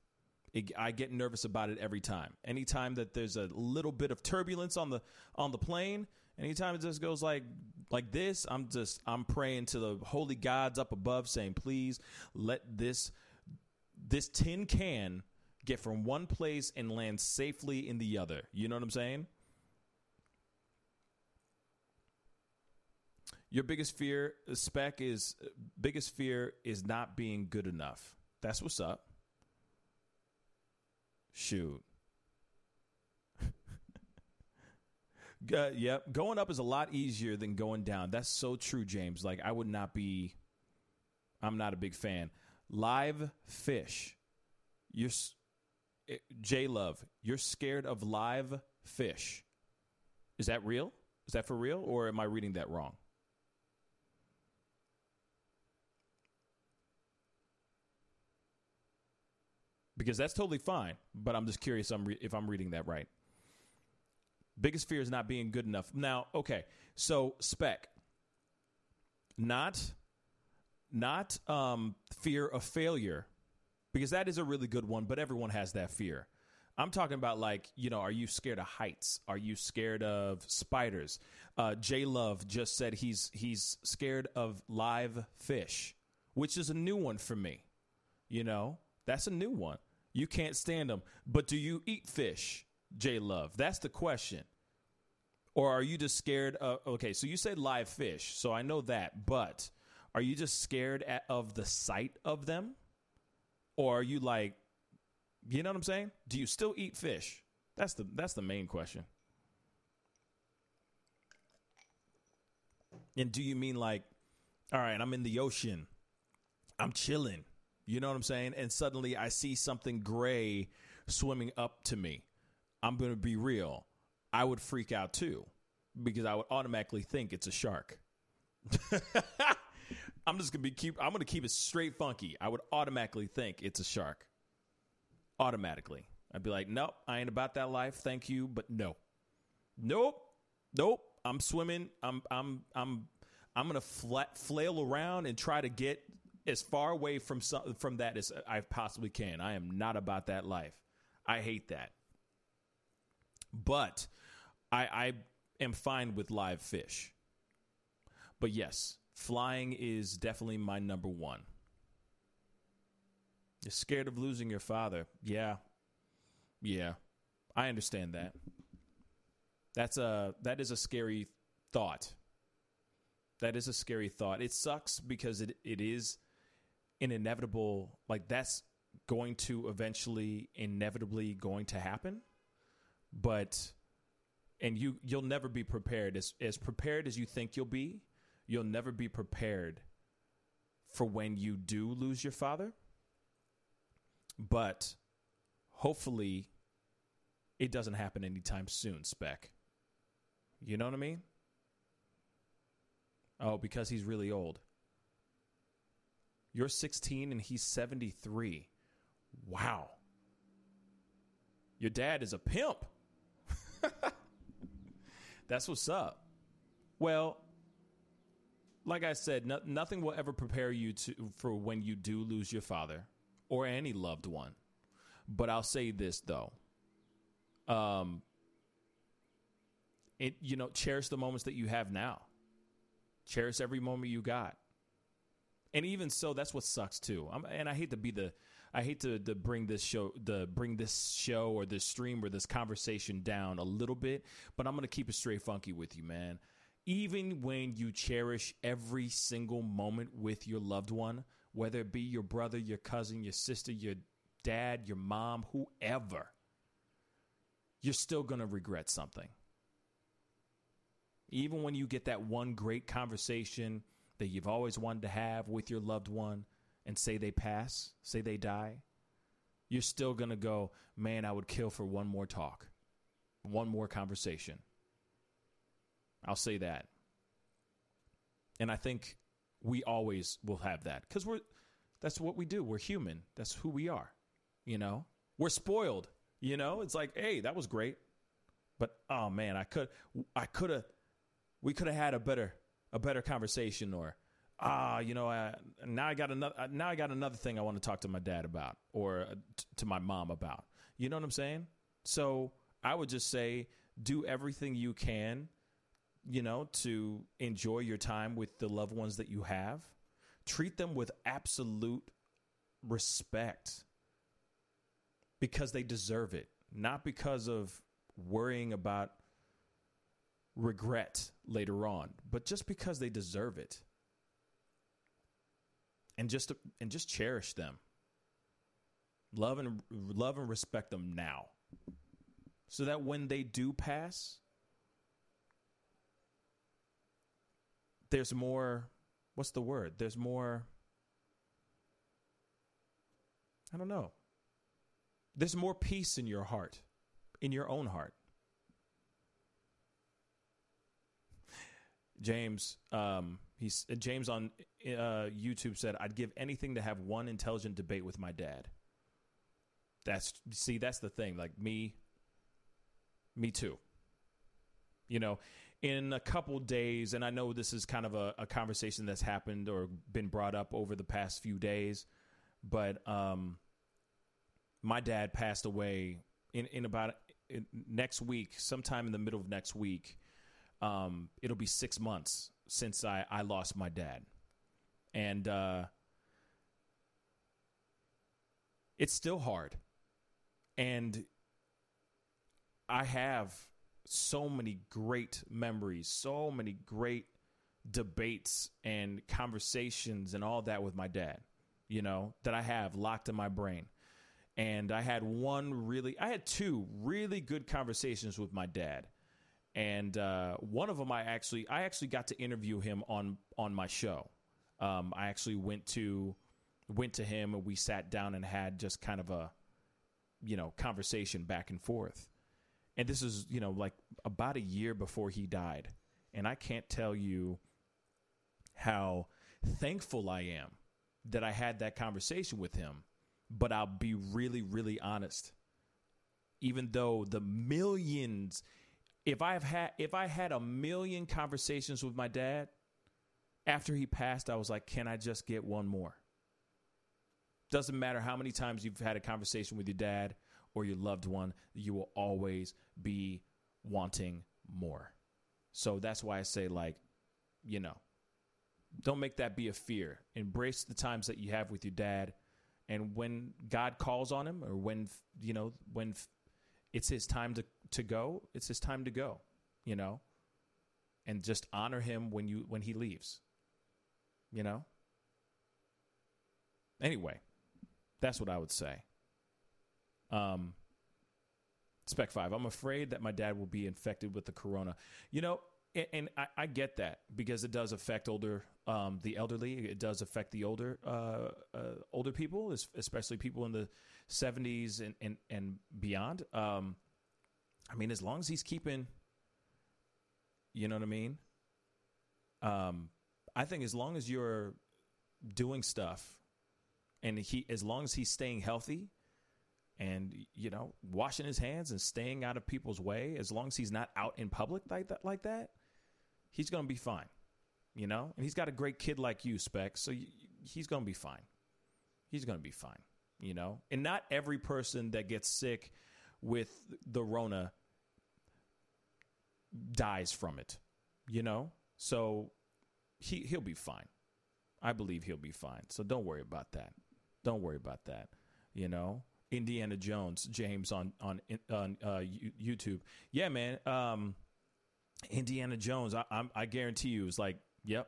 it. I get nervous about it every time. Anytime that there's a little bit of turbulence on the on the plane, anytime it just goes like like this, I'm just I'm praying to the holy gods up above, saying, please let this this tin can get from one place and land safely in the other. You know what I'm saying? Your biggest fear, spec is biggest fear is not being good enough. That's what's up. Shoot. uh, yep, going up is a lot easier than going down. That's so true, James. Like I would not be. I'm not a big fan. Live fish. You're J Love, you're scared of live fish. Is that real? Is that for real? Or am I reading that wrong? Because that's totally fine, but I'm just curious if I'm reading that right. Biggest fear is not being good enough. Now, okay, so spec, not, not um, fear of failure, because that is a really good one, but everyone has that fear. I'm talking about like, you know, are you scared of heights? Are you scared of spiders? Uh, J Love just said he's he's scared of live fish, which is a new one for me. You know, that's a new one. You can't stand them, but do you eat fish, J Love? That's the question. Or are you just scared of? Okay, so you said live fish, so I know that, but are you just scared at, of the sight of them? Or are you like, you know what I'm saying? Do you still eat fish? That's the that's the main question. And do you mean like, all right, I'm in the ocean, I'm chilling, you know what I'm saying? And suddenly I see something gray swimming up to me. I'm going to be real. I would freak out too because I would automatically think it's a shark. I'm just gonna be keep. I'm gonna keep it straight funky. I would automatically think it's a shark. Automatically, I'd be like, nope, I ain't about that life. Thank you, but no, nope, nope. I'm swimming. I'm I'm I'm I'm gonna flat, flail around and try to get as far away from some, from that as I possibly can. I am not about that life. I hate that. But I, I am fine with live fish. But yes, flying is definitely my number one. You're scared of losing your father. Yeah. Yeah. I understand that. That's a that is a scary thought. That is a scary thought. It sucks because it, it is an inevitable like that's going to eventually inevitably going to happen. But and you you'll never be prepared as as prepared as you think you'll be you'll never be prepared for when you do lose your father. But hopefully it doesn't happen anytime soon spec. You know what i mean? Oh because he's really old. You're 16 and he's 73 wow. Your dad is a pimp. That's what's up. Well, like I said, no, nothing will ever prepare you to for when you do lose your father or any loved one. But I'll say this though. Um it you know, cherish the moments that you have now. Cherish every moment you got. And even so, that's what sucks too. I'm, and I hate to be the I hate to, to bring this show the bring this show or this stream or this conversation down a little bit, but I'm gonna keep it straight funky with you, man. Even when you cherish every single moment with your loved one, whether it be your brother, your cousin, your sister, your dad, your mom, whoever, you're still gonna regret something. Even when you get that one great conversation that you've always wanted to have with your loved one, and say they pass, say they die, you're still going to go, man, I would kill for one more talk, one more conversation. I'll say that. And I think we always will have that because we're, that's what we do. We're human. That's who we are. You know, we're spoiled. You know, it's like, hey, that was great. But oh man, I could, I could have, we could have had a better, a better conversation or, ah, you know, I, now I got another now I got another thing I want to talk to my dad about or uh, to my mom about. You know what I'm saying? So I would just say do everything you can, you know, to enjoy your time with the loved ones that you have. Treat them with absolute respect because they deserve it, not because of worrying about regret later on, but just because they deserve it and just and just cherish them. Love and love and respect them now. So that when they do pass, there's more what's the word? There's more I don't know. There's more peace in your heart, in your own heart. James, um, he's uh, James on uh, YouTube said, "I'd give anything to have one intelligent debate with my dad." That's see, that's the thing. Like me, me too. You know, in a couple days, and I know this is kind of a, a, conversation that's happened or been brought up over the past few days, but um, my dad passed away in in about in next week, sometime in the middle of next week um, it'll be six months since I, I lost my dad. And uh, it's still hard. And I have so many great memories, so many great debates and conversations and all that with my dad, you know, that I have locked in my brain. And I had one really, I had two really good conversations with my dad and uh, one of them I actually I actually got to interview him on on my show. Um, I actually went to went to him and we sat down and had just kind of a you know conversation back and forth. And this is you know like about a year before he died, and I can't tell you how thankful I am that I had that conversation with him. But I'll be really, really honest. Even though the millions, if I've had, if I had a million conversations with my dad after he passed, I was like, can I just get one more? Doesn't matter how many times you've had a conversation with your dad or your loved one, you will always be wanting more. So that's why I say, like, you know, don't make that be a fear. Embrace the times that you have with your dad. And when God calls on him, or when, you know, when it's his time to, to go, it's his time to go, you know? And just honor him when you when he leaves. You know? Anyway, that's what I would say. Um Spec 5, I'm afraid that my dad will be infected with the corona. You know, and, and I, I, get that because it does affect older, um, the elderly. It does affect the older, uh, uh, older people, especially people in the 70s and and, and beyond. Um, I mean, as long as he's keeping, you know what I mean. Um, I think as long as you're doing stuff, and he, as long as he's staying healthy, and you know washing his hands and staying out of people's way as long as he's not out in public like that like that he's going to be fine you know? And he's got a great kid like you spec so he's going to be fine. He's going to be fine you know? And not every person that gets sick with the rona dies from it you know? So he he'll be fine. I believe he'll be fine so don't worry about that. Don't worry about that you know Indiana Jones, James on on on uh, YouTube. Yeah, man. Um, Indiana Jones. I, I'm, I guarantee you, it's like, yep,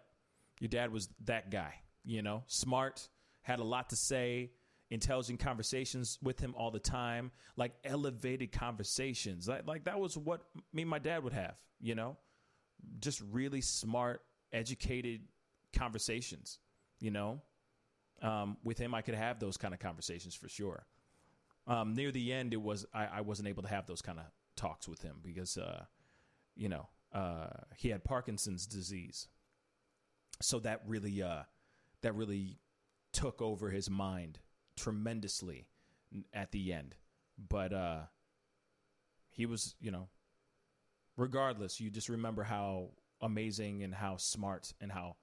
your dad was that guy. You know, smart, had a lot to say, intelligent conversations with him all the time, like elevated conversations. Like, like that was what me and my dad would have. You know, just really smart, educated conversations. You know, um, with him, I could have those kind of conversations for sure um, near the end, it was I, I, wasn't able to have those kind of talks with him because, uh, you know, uh, he had Parkinson's disease, so that really uh, that really took over his mind tremendously at the end. But uh, he was, you know, regardless, you just remember how amazing and how smart and how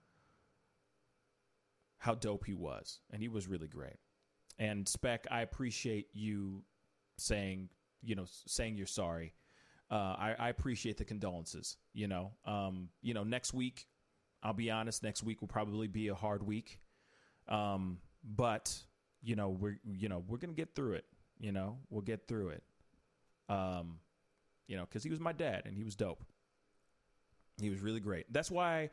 how dope he was, and he was really great. And Spec, I appreciate you saying, you know, saying you're sorry. Uh, I, I, appreciate the condolences. You know, um, you know, next week, I'll be honest, next week will probably be a hard week. Um, but you know, we're you know we're gonna get through it. You know, we'll get through it. Um, you know, because he was my dad and he was dope. He was really great. That's why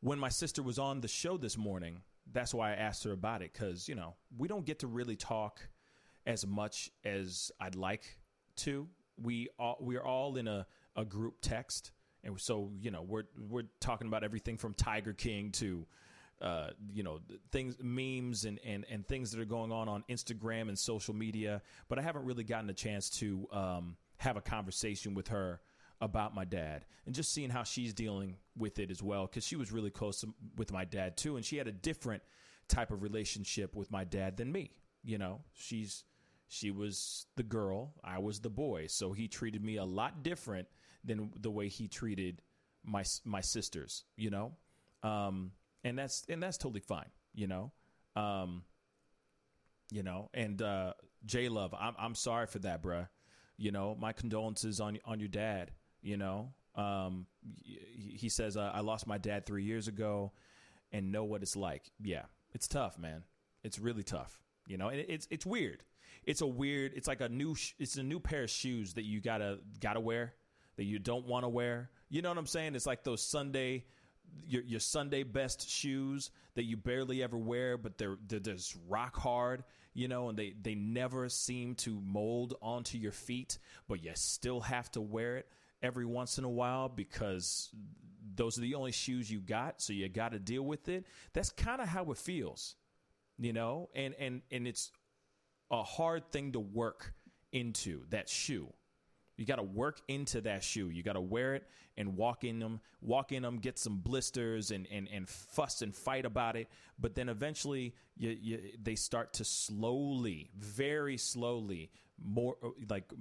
when my sister was on the show this morning, that's why I asked her about it because you know we don't get to really talk as much as I'd like to. We all we're all in a, a group text, and so you know we're we're talking about everything from Tiger King to uh, you know things memes and, and and things that are going on on Instagram and social media. But I haven't really gotten a chance to um, have a conversation with her about my dad and just seeing how she's dealing with it as well because she was really close with my dad too and she had a different type of relationship with my dad than me you know? She's she was the girl i was the boy so he treated me a lot different than the way he treated my my sisters you know? Um and that's and that's totally fine you know? Um you know? And uh j love i'm i'm sorry for that bruh you know? My condolences on on your dad you know, um, he says, I lost my dad three years ago and know what it's like. Yeah, it's tough, man. It's really tough. You know, and it's it's weird. It's a weird. It's like a new. It's a new pair of shoes that you gotta gotta wear that you don't want to wear. You know what I'm saying? It's like those Sunday, your your Sunday best shoes that you barely ever wear, but they're they're just rock hard. You know, and they they never seem to mold onto your feet, but you still have to wear it every once in a while because those are the only shoes you got, so you got to deal with it. That's kind of how it feels, you know? And and and it's a hard thing to work into that shoe. You got to work into that shoe. You got to wear it and walk in them, walk in them, get some blisters and and and fuss and fight about it. But then eventually, you, you they start to slowly, very slowly, more like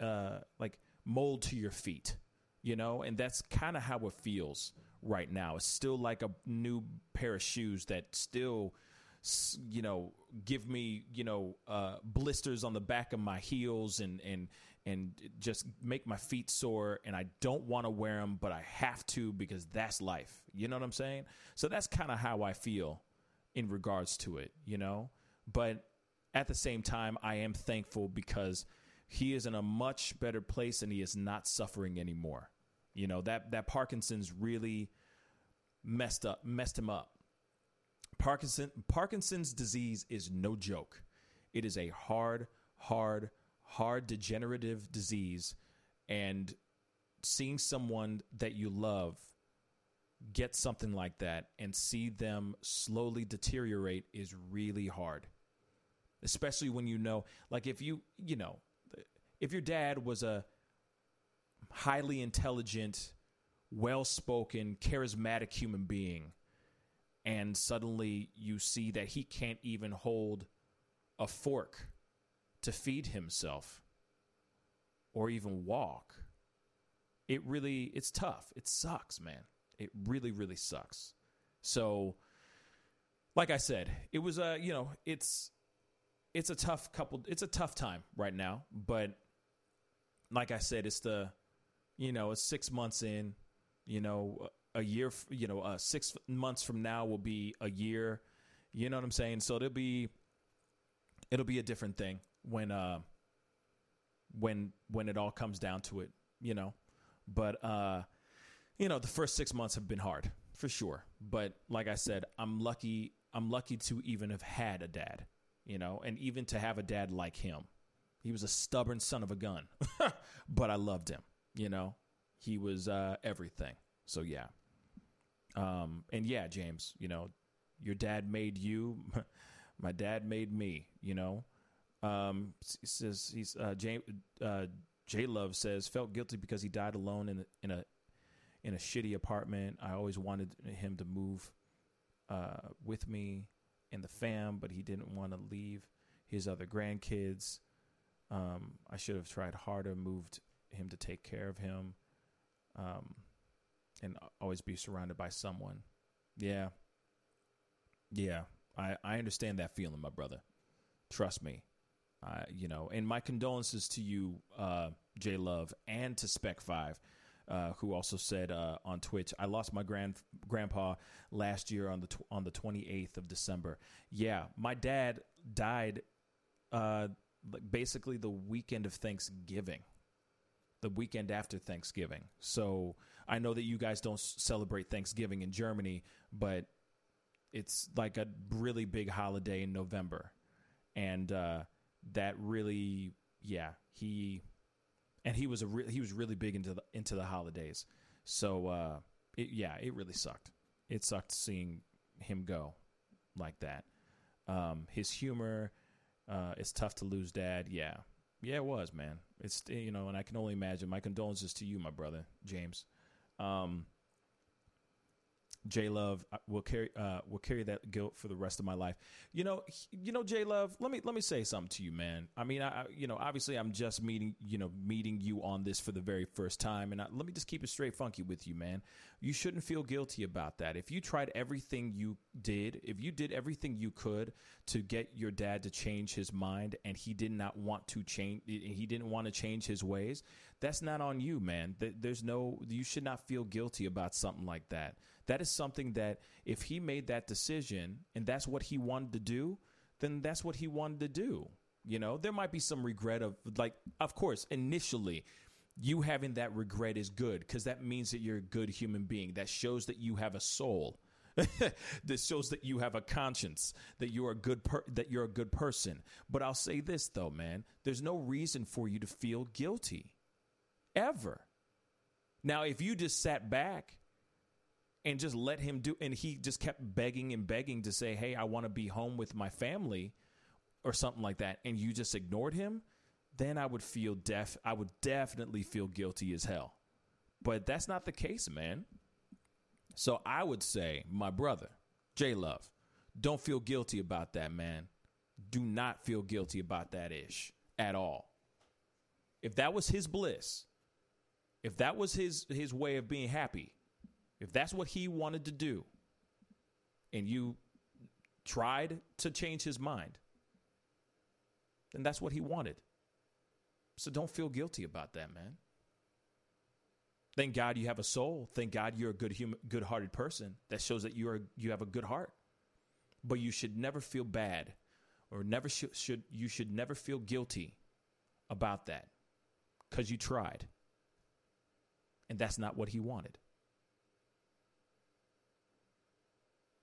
uh, like mold to your feet. You know, and that's kind of how it feels right now. It's still like a new pair of shoes that still you know give me you know uh, blisters on the back of my heels and and and just make my feet sore and I don't want to wear them but I have to because that's life you know what I'm saying so that's kind of how I feel in regards to it you know but at the same time I am thankful because he is in a much better place and he is not suffering anymore you know that that Parkinson's really messed up messed him up Parkinson Parkinson's disease is no joke. It is a hard, hard, hard degenerative disease and seeing someone that you love get something like that and see them slowly deteriorate is really hard. Especially when you know like if you, you know, if your dad was a highly intelligent, well-spoken, charismatic human being and suddenly you see that he can't even hold a fork to feed himself or even walk it really it's tough. It sucks man. It really really sucks. So like i said it was a you know it's it's a tough couple it's a tough time right now but like i said it's the you know it's 6 months in you know a year, you know, uh, six months from now will be a year. You know what I'm saying? So it'll be, it'll be a different thing when, uh, when when it all comes down to it. You know, but uh, you know, the first six months have been hard for sure. But like I said, I'm lucky. I'm lucky to even have had a dad. You know, and even to have a dad like him. He was a stubborn son of a gun, but I loved him. You know, he was uh, everything. So yeah. Um, and yeah, James, you know, your dad made you. My dad made me. You know, um, he says he's uh, J. Uh, J. Love says felt guilty because he died alone in in a in a shitty apartment. I always wanted him to move uh, with me and the fam, but he didn't want to leave his other grandkids. Um, I should have tried harder, moved him to take care of him. Um, and always be surrounded by someone. Yeah. Yeah. I, I understand that feeling, my brother. Trust me. I you know, and my condolences to you, uh, J Love, and to Spec Five, uh, who also said uh, on Twitch, "I lost my grand grandpa last year on the tw- on the twenty eighth of December." Yeah, my dad died, uh, like basically the weekend of Thanksgiving, the weekend after Thanksgiving. So I know that you guys don't celebrate Thanksgiving in Germany, but it's like a really big holiday in November, and uh, that really, yeah, he and he was a re- he was really big into the into the holidays. So uh, it, yeah, it really sucked. It sucked seeing him go like that. Um, his humor, uh, it's tough to lose dad. Yeah, yeah, it was man. It's you know, and I can only imagine. My condolences to you, my brother James. Um, J Love will carry uh, will carry that guilt for the rest of my life. You know, you know, J Love. Let me let me say something to you, man. I mean, I I- you know, obviously, I'm just meeting you know meeting you on this for the very first time, and I, let me just keep it straight funky with you, man. You shouldn't feel guilty about that. If you tried everything you did, if you did everything you could to get your dad to change his mind, and he did not want to change, he didn't want to change his ways. That's not on you, man. There's no, you should not feel guilty about something like that. That is something that if he made that decision and that's what he wanted to do, then that's what he wanted to do. You know, there might be some regret of like, of course, initially, you having that regret is good because that means that you're a good human being. That shows that you have a soul. this shows that you have a conscience, that you're a good per- that you're a good person. But I'll say this though, man, there's no reason for you to feel guilty ever. Now, if you just sat back and just let him do, and he just kept begging and begging to say, "Hey, I want to be home with my family," or something like that, and you just ignored him, then I would feel def. I would definitely feel guilty as hell. But that's not the case, man. So I would say, my brother, J Love, don't feel guilty about that, man. Do not feel guilty about that ish at all. If that was his bliss, if that was his his way of being happy, if that's what he wanted to do, and you tried to change his mind, then that's what he wanted. So don't feel guilty about that, man. Thank God you have a soul. Thank God you're a good human, good-hearted person. That shows that you are you have a good heart. But you should never feel bad, or never should, should you should never feel guilty about that, because you tried, and that's not what he wanted.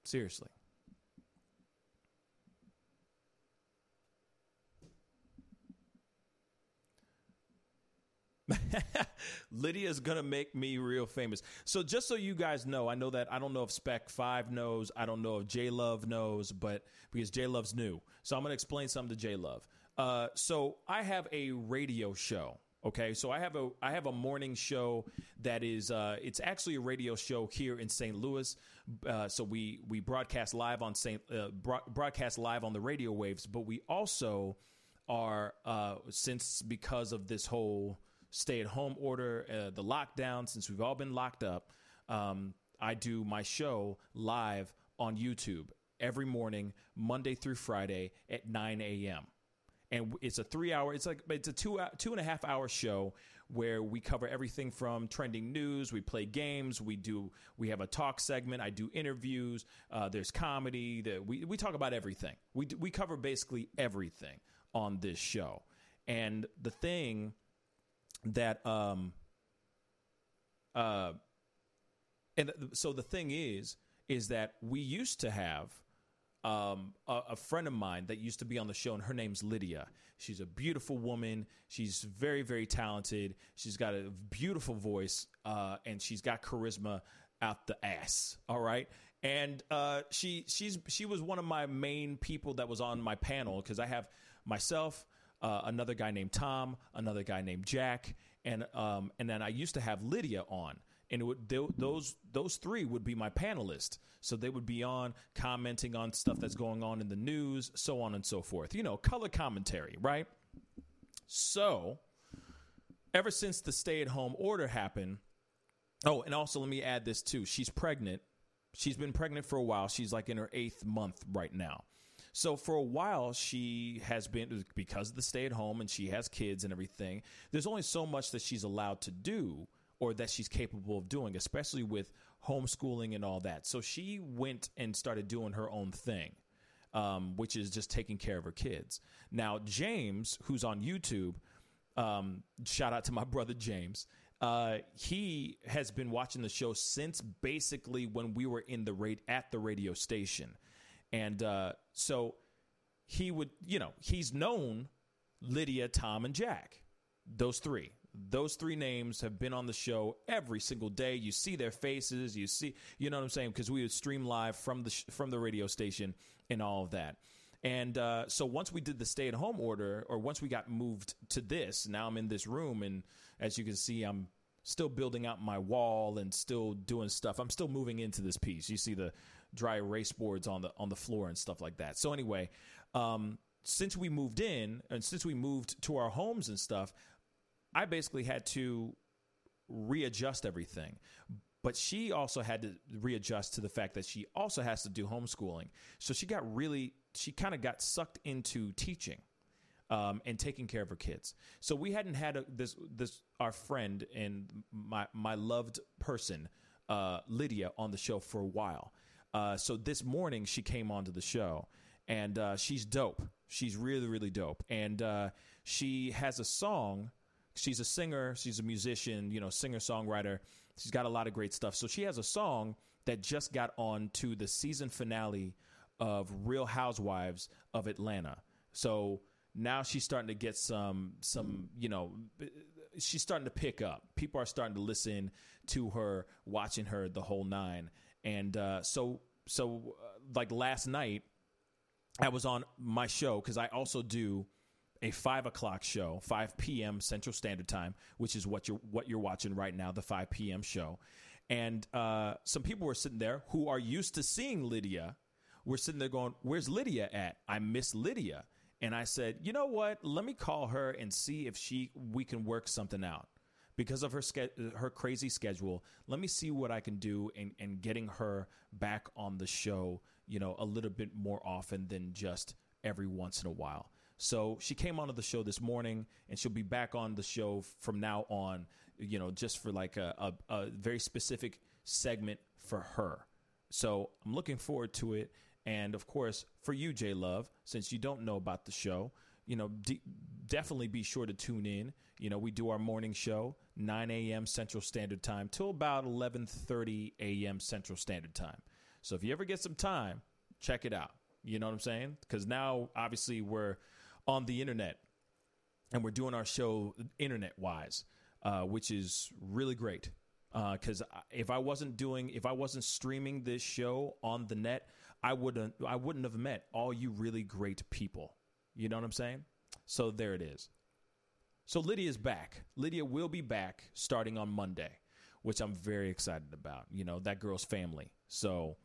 Seriously. Lydia's gonna make me real famous. So just so you guys know, I know that I don't know if Spec Five knows, I don't know if J Love knows, but because J Love's new, so I'm gonna explain something to J Love. Uh, so I have a radio show. Okay, so I have a I have a morning show that is uh, it's actually a radio show here in St. Louis. Uh, so we we broadcast live on St. Uh, broadcast live on the radio waves, but we also are uh, since because of this whole stay at home order, uh, the lockdown, since we've all been locked up, um, I do my show live on YouTube every morning, Monday through Friday at 9 a.m. And it's a three hour, it's like, it's a two, two and a half hour show where we cover everything from trending news. We play games. We do, we have a talk segment. I do interviews. Uh, there's comedy. The, we, we talk about everything. We, we cover basically everything on this show. And the thing that um uh and so the thing is is that we used to have um, a, a, friend of mine that used to be on the show, and her name's Lydia. She's a beautiful woman. She's very, very talented. She's got a beautiful voice, uh, and she's got charisma out the ass. All right, and uh, she she's she was one of my main people that was on my panel because I have myself, uh, another guy named Tom, another guy named Jack, and um, and then I used to have Lydia on, and would they, those those three would be my panelists. So they would be on commenting on stuff that's going on in the news, so on and so forth. You know, color commentary, right? So, ever since the stay-at-home order happened, oh, and also let me add this too: she's pregnant. She's been pregnant for a while. She's like in her eighth month right now. So for a while, she has been because of the stay at home and she has kids and everything. There's only so much that she's allowed to do or that she's capable of doing, especially with homeschooling and all that. So she went and started doing her own thing. Um, which is just taking care of her kids. Now, James, who's on YouTube, um, shout out to my brother James. Uh, he has been watching the show since basically when we were in the rate at the radio station. And uh, so he would, you know, he's known Lydia, Tom, and Jack. Those three. Those three names have been on the show every single day. You see their faces. You see, you know what I'm saying? Because we would stream live from the sh- from the radio station and all of that. And uh, so once we did the stay at home order, or once we got moved to this, now I'm in this room, and as you can see, I'm still building out my wall and still doing stuff. I'm still moving into this piece. You see the dry erase boards on the on the floor and stuff like that. So anyway, um, since we moved in and since we moved to our homes and stuff, I basically had to readjust everything. But she also had to readjust to the fact that she also has to do homeschooling. So she got really, she kind of got sucked into teaching. Um, and taking care of her kids. So we hadn't had a, this this our friend and my my loved person uh, Lydia on the show for a while. Uh, so this morning she came onto the show, and uh, she's dope. She's really really dope, and uh, she has a song. She's a singer. She's a musician. You know, singer songwriter. She's got a lot of great stuff. So she has a song that just got on to the season finale of Real Housewives of Atlanta. So now she's starting to get some some you know she's starting to pick up. People are starting to listen to her, watching her the whole nine. And uh, so, so uh, like last night, I was on my show because I also do a five o'clock show, five p.m. Central Standard Time, which is what you're what you're watching right now, the five p.m. show. And uh, some people were sitting there who are used to seeing Lydia. We're sitting there going, "Where's Lydia at? I miss Lydia." And I said, "You know what? Let me call her and see if she we can work something out." Because of her ske- her crazy schedule, let me see what I can do in, in getting her back on the show. You know, a little bit more often than just every once in a while. So she came onto the show this morning, and she'll be back on the show from now on. You know, just for like a, a, a very specific segment for her. So I'm looking forward to it. And of course, for you, J Love, since you don't know about the show, you know, definitely be sure to tune in. You know, we do our morning show, 9 a.m. Central Standard Time till about 11:30 a.m. Central Standard Time. So if you ever get some time, check it out. You know what I'm saying? Because now, obviously, we're on the internet and we're doing our show internet wise, uh, which is really great. Because uh, if I wasn't doing, if I wasn't streaming this show on the net, I wouldn't, I wouldn't have met all you really great people. You know what I'm saying? So there it is. So Lydia's back. Lydia will be back starting on Monday, which I'm very excited about. You know that girl's family. So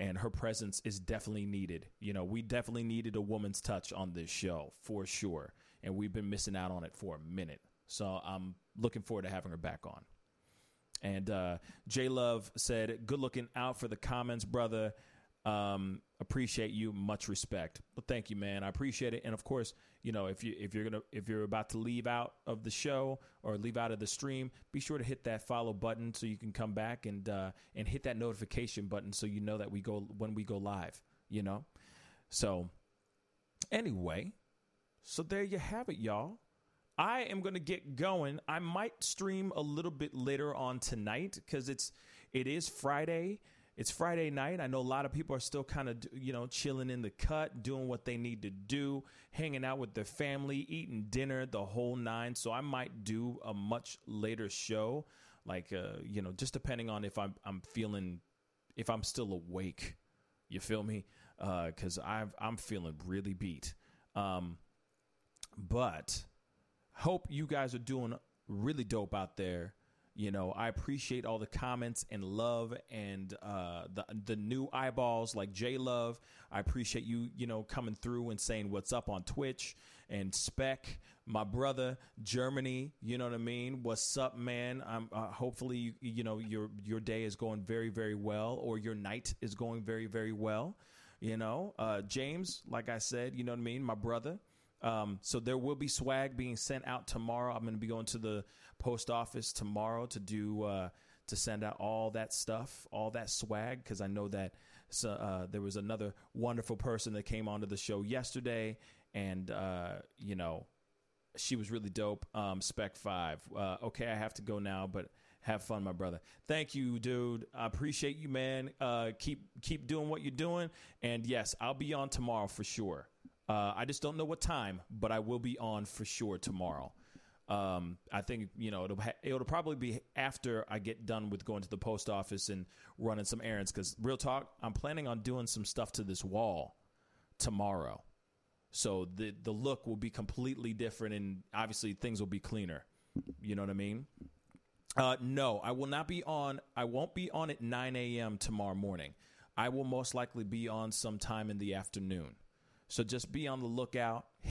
and her presence is definitely needed. You know, we definitely needed a woman's touch on this show for sure, and we've been missing out on it for a minute. So I'm looking forward to having her back on. And uh, J Love said, "Good looking out for the comments, brother. Um, appreciate you, much respect. But thank you, man. I appreciate it. And of course, you know, if you if you're gonna if you're about to leave out of the show or leave out of the stream, be sure to hit that follow button so you can come back and uh, and hit that notification button so you know that we go when we go live. You know, so anyway, so there you have it, y'all. I am going to get going. I might stream a little bit later on tonight because it's it is Friday. It's Friday night. I know a lot of people are still kind of you know chilling in the cut, doing what they need to do, hanging out with their family, eating dinner, the whole nine. So I might do a much later show, like uh, you know, just depending on if I'm I'm feeling if I'm still awake. You feel me? Because uh, I'm I'm feeling really beat. Um, but hope you guys are doing really dope out there. You know, I appreciate all the comments and love and uh, the the new eyeballs like J Love. I appreciate you, you know, coming through and saying what's up on Twitch and Spec, my brother, Germany. You know what I mean? What's up, man? I'm uh, hopefully you, you know your your day is going very very well or your night is going very very well. You know, uh, James, like I said, you know what I mean, my brother. Um, so there will be swag being sent out tomorrow. I'm going to be going to the post office tomorrow to do uh, to send out all that stuff, all that swag, because I know that uh, there was another wonderful person that came onto the show yesterday, and uh, you know she was really dope. Um, Spec Five. Uh, okay, I have to go now, but have fun, my brother. Thank you, dude. I appreciate you, man. Uh, keep keep doing what you're doing, and yes, I'll be on tomorrow for sure. Uh, I just don't know what time, but I will be on for sure tomorrow. Um, I think you know it'll ha- it'll probably be after I get done with going to the post office and running some errands. Because real talk, I'm planning on doing some stuff to this wall tomorrow, so the the look will be completely different, and obviously things will be cleaner. You know what I mean? Uh, no, I will not be on. I won't be on at 9 a.m. tomorrow morning. I will most likely be on sometime in the afternoon. So just be on the lookout.